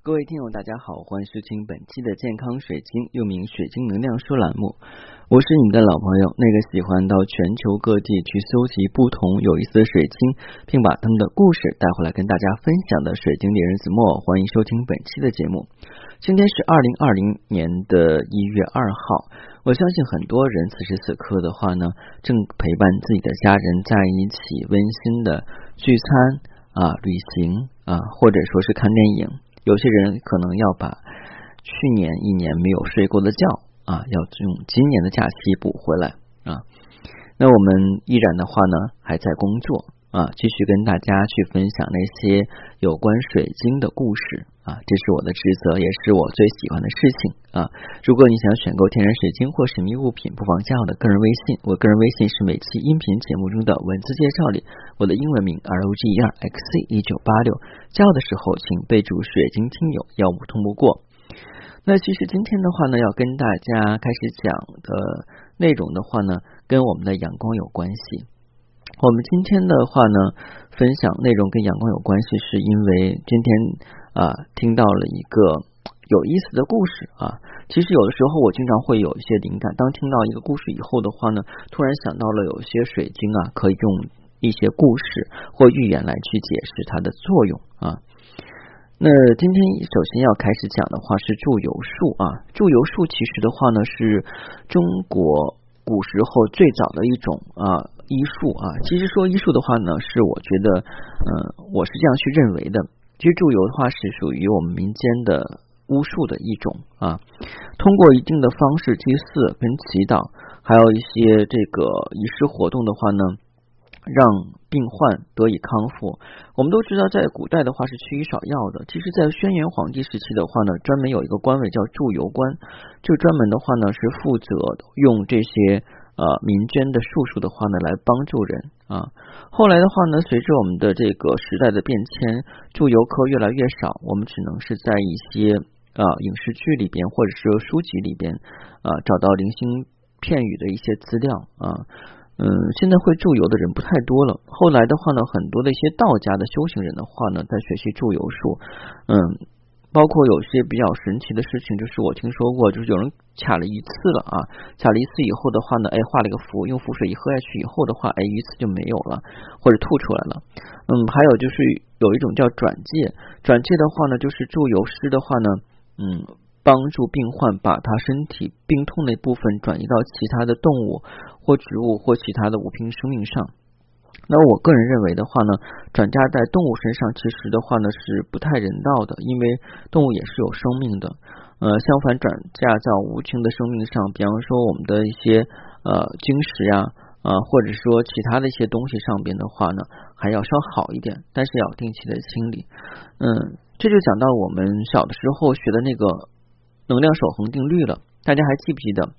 各位听友，大家好，欢迎收听本期的健康水晶，又名水晶能量书栏目。我是你们的老朋友，那个喜欢到全球各地去搜集不同有意思的水晶，并把他们的故事带回来跟大家分享的水晶猎人子墨。欢迎收听本期的节目。今天是二零二零年的一月二号，我相信很多人此时此刻的话呢，正陪伴自己的家人在一起温馨的聚餐啊、旅行啊，或者说是看电影。有些人可能要把去年一年没有睡过的觉啊，要用今年的假期补回来啊。那我们依然的话呢，还在工作。啊，继续跟大家去分享那些有关水晶的故事啊，这是我的职责，也是我最喜欢的事情啊。如果你想选购天然水晶或神秘物品，不妨加我的个人微信，我个人微信是每期音频节目中的文字介绍里我的英文名 R O G E R X C 一九八六。加我的时候，请备注“水晶听友”，要不通不过。那其实今天的话呢，要跟大家开始讲的内容的话呢，跟我们的阳光有关系。我们今天的话呢，分享内容跟阳光有关系，是因为今天啊听到了一个有意思的故事啊。其实有的时候我经常会有一些灵感，当听到一个故事以后的话呢，突然想到了有些水晶啊，可以用一些故事或寓言来去解释它的作用啊。那今天首先要开始讲的话是祝由术啊，祝由术其实的话呢是中国古时候最早的一种啊。医术啊，其实说医术的话呢，是我觉得，嗯，我是这样去认为的。其实祝由的话是属于我们民间的巫术的一种啊，通过一定的方式祭祀跟祈祷，还有一些这个仪式活动的话呢，让病患得以康复。我们都知道，在古代的话是缺医少药的。其实，在轩辕皇帝时期的话呢，专门有一个官位叫祝由官，就专门的话呢是负责用这些。呃，民间的术数的话呢，来帮助人啊。后来的话呢，随着我们的这个时代的变迁，祝由科越来越少，我们只能是在一些啊影视剧里边，或者是书籍里边啊找到零星片语的一些资料啊。嗯，现在会祝由的人不太多了。后来的话呢，很多的一些道家的修行人的话呢，在学习祝由术，嗯。包括有些比较神奇的事情，就是我听说过，就是有人卡了一次了啊，卡了一次以后的话呢，哎，画了一个符，用符水一喝下去以后的话，哎，鱼刺就没有了，或者吐出来了。嗯，还有就是有一种叫转介，转介的话呢，就是祝由师的话呢，嗯，帮助病患把他身体病痛的部分转移到其他的动物或植物或其他的无病生命上。那我个人认为的话呢，转嫁在动物身上，其实的话呢是不太人道的，因为动物也是有生命的。呃，相反，转嫁在无情的生命上，比方说我们的一些呃晶石呀，啊，或者说其他的一些东西上边的话呢，还要稍好一点，但是要定期的清理。嗯，这就讲到我们小的时候学的那个能量守恒定律了，大家还记不记得？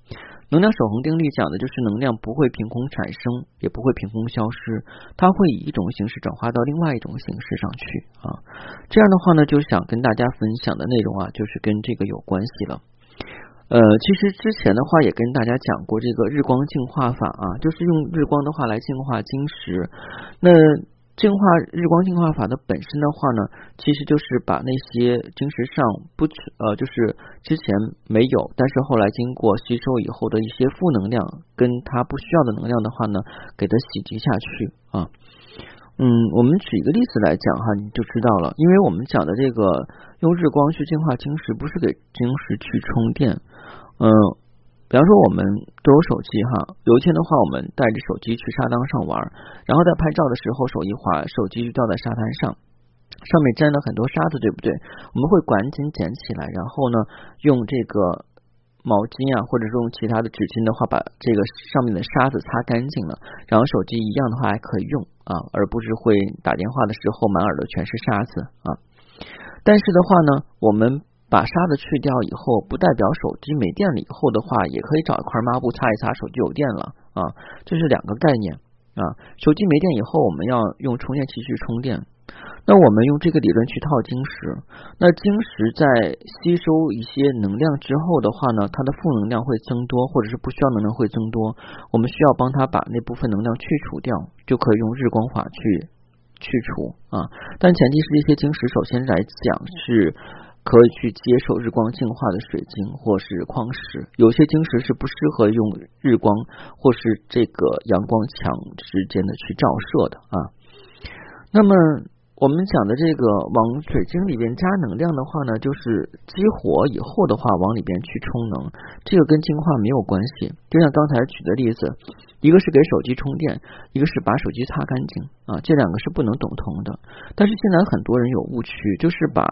能量守恒定律讲的就是能量不会凭空产生，也不会凭空消失，它会以一种形式转化到另外一种形式上去啊。这样的话呢，就想跟大家分享的内容啊，就是跟这个有关系了。呃，其实之前的话也跟大家讲过这个日光净化法啊，就是用日光的话来净化晶石。那净化日光净化法的本身的话呢，其实就是把那些晶石上不呃，就是之前没有，但是后来经过吸收以后的一些负能量，跟它不需要的能量的话呢，给它洗涤下去啊。嗯，我们举一个例子来讲哈，你就知道了，因为我们讲的这个用日光去净化晶石，不是给晶石去充电，嗯。比方说，我们都有手机哈。有一天的话，我们带着手机去沙滩上玩，然后在拍照的时候，手一滑，手机就掉在沙滩上，上面沾了很多沙子，对不对？我们会赶紧捡起来，然后呢，用这个毛巾啊，或者是用其他的纸巾的话，把这个上面的沙子擦干净了，然后手机一样的话还可以用啊，而不是会打电话的时候满耳朵全是沙子啊。但是的话呢，我们。把沙子去掉以后，不代表手机没电了以后的话，也可以找一块抹布擦一擦，手机有电了啊，这是两个概念啊。手机没电以后，我们要用充电器去充电。那我们用这个理论去套晶石，那晶石在吸收一些能量之后的话呢，它的负能量会增多，或者是不需要能量会增多，我们需要帮它把那部分能量去除掉，就可以用日光法去去除啊。但前提是这些晶石，首先来讲是。可以去接受日光净化的水晶或是矿石。有些晶石是不适合用日光或是这个阳光强时间的去照射的啊。那么。我们讲的这个往水晶里边加能量的话呢，就是激活以后的话往里边去充能，这个跟净化没有关系。就像刚才举的例子，一个是给手机充电，一个是把手机擦干净啊，这两个是不能等同的。但是现在很多人有误区，就是把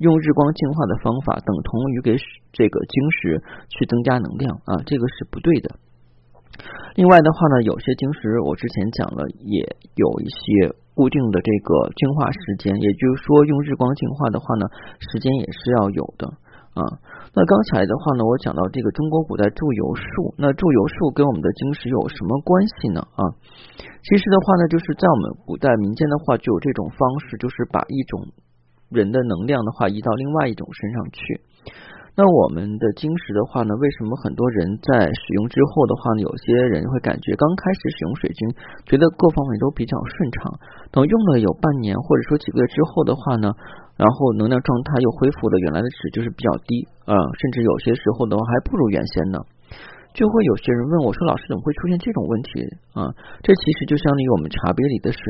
用日光净化的方法等同于给这个晶石去增加能量啊，这个是不对的。另外的话呢，有些晶石我之前讲了，也有一些。固定的这个净化时间，也就是说用日光净化的话呢，时间也是要有的啊。那刚才的话呢，我讲到这个中国古代祝由术，那祝由术跟我们的晶石有什么关系呢？啊，其实的话呢，就是在我们古代民间的话，就有这种方式，就是把一种人的能量的话移到另外一种身上去。那我们的晶石的话呢，为什么很多人在使用之后的话呢，有些人会感觉刚开始使用水晶，觉得各方面都比较顺畅，等用了有半年或者说几个月之后的话呢，然后能量状态又恢复了原来的值，就是比较低啊，甚至有些时候的话还不如原先呢，就会有些人问我说：“老师怎么会出现这种问题啊？”这其实就相当于我们茶杯里的水，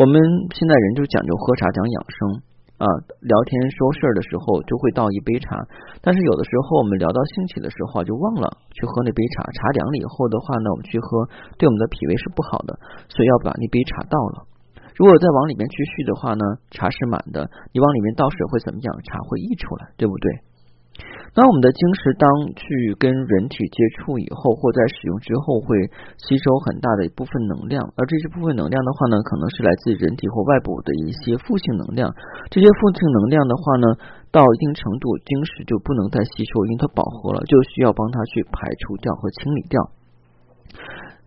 我们现在人就讲究喝茶讲养生。啊，聊天说事儿的时候就会倒一杯茶，但是有的时候我们聊到兴起的时候就忘了去喝那杯茶，茶凉了以后的话呢，我们去喝对我们的脾胃是不好的，所以要把那杯茶倒了。如果再往里面去续的话呢，茶是满的，你往里面倒水会怎么样？茶会溢出来，对不对？那我们的晶石当去跟人体接触以后，或在使用之后，会吸收很大的一部分能量，而这些部分能量的话呢，可能是来自人体或外部的一些负性能量。这些负性能量的话呢，到一定程度，晶石就不能再吸收，因为它饱和了，就需要帮它去排除掉和清理掉。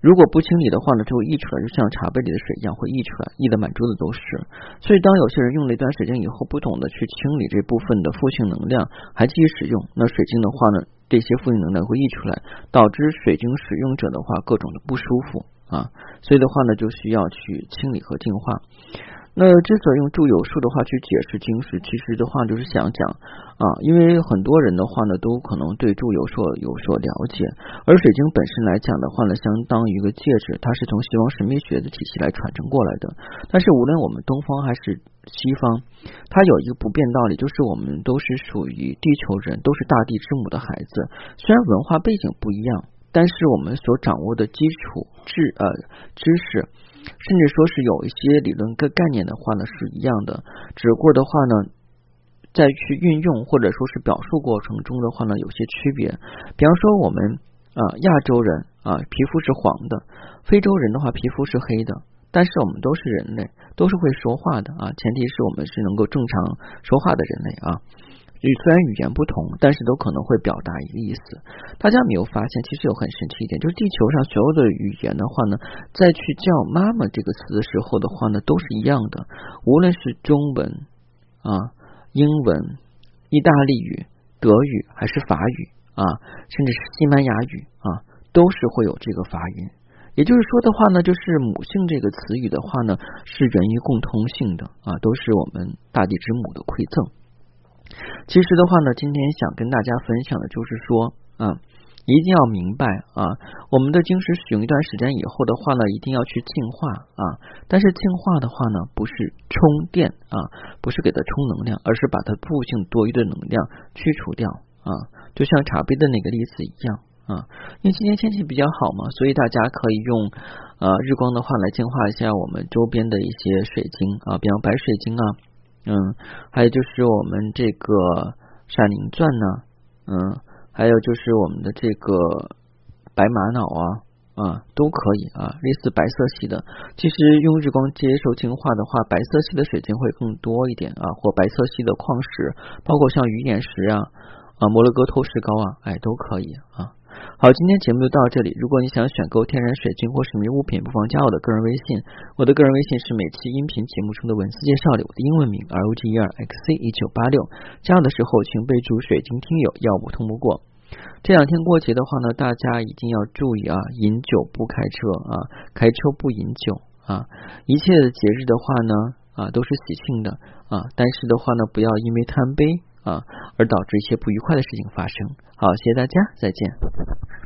如果不清理的话呢，就会溢出来，就像茶杯里的水一样会溢出来，溢的满桌子都是。所以当有些人用了一段时间以后，不懂得去清理这部分的负性能量，还继续使用，那水晶的话呢，这些负性能量会溢出来，导致水晶使用者的话各种的不舒服啊。所以的话呢，就需要去清理和净化。那之所以用祝有术的话去解释晶石，其实的话就是想讲啊，因为很多人的话呢，都可能对祝有术有所了解，而水晶本身来讲的话呢，相当于一个戒指，它是从西方神秘学的体系来传承过来的。但是无论我们东方还是西方，它有一个不变道理，就是我们都是属于地球人，都是大地之母的孩子。虽然文化背景不一样，但是我们所掌握的基础知呃知识。甚至说是有一些理论跟概念的话呢是一样的，只不过的话呢，在去运用或者说是表述过程中的话呢有些区别。比方说我们啊亚洲人啊皮肤是黄的，非洲人的话皮肤是黑的，但是我们都是人类，都是会说话的啊，前提是我们是能够正常说话的人类啊。虽然语言不同，但是都可能会表达一个意思。大家没有发现，其实有很神奇一点，就是地球上所有的语言的话呢，在去叫“妈妈”这个词的时候的话呢，都是一样的。无论是中文啊、英文、意大利语、德语还是法语啊，甚至是西班牙语啊，都是会有这个发音。也就是说的话呢，就是母性这个词语的话呢，是源于共通性的啊，都是我们大地之母的馈赠。其实的话呢，今天想跟大家分享的就是说，嗯，一定要明白啊，我们的晶石使用一段时间以后的话呢，一定要去净化啊。但是净化的话呢，不是充电啊，不是给它充能量，而是把它负性多余的能量去除掉啊。就像茶杯的那个例子一样啊，因为今天天气比较好嘛，所以大家可以用呃日光的话来净化一下我们周边的一些水晶啊，比方白水晶啊。嗯，还有就是我们这个闪灵钻呢，嗯，还有就是我们的这个白玛瑙啊，啊，都可以啊，类似白色系的。其实用日光接受净化的话，白色系的水晶会更多一点啊，或白色系的矿石，包括像鱼眼石啊，啊，摩洛哥透石膏啊，哎，都可以啊。好，今天节目就到这里。如果你想选购天然水晶或神秘物品，不妨加我的个人微信。我的个人微信是每期音频节目中的文字介绍里我的英文名 R O G E R X C 一九八六。加我的时候请备注“水晶听友”，要不通不过。这两天过节的话呢，大家一定要注意啊，饮酒不开车啊，开车不饮酒啊。一切的节日的话呢，啊，都是喜庆的啊，但是的话呢，不要因为贪杯啊而导致一些不愉快的事情发生。好，谢谢大家，再见。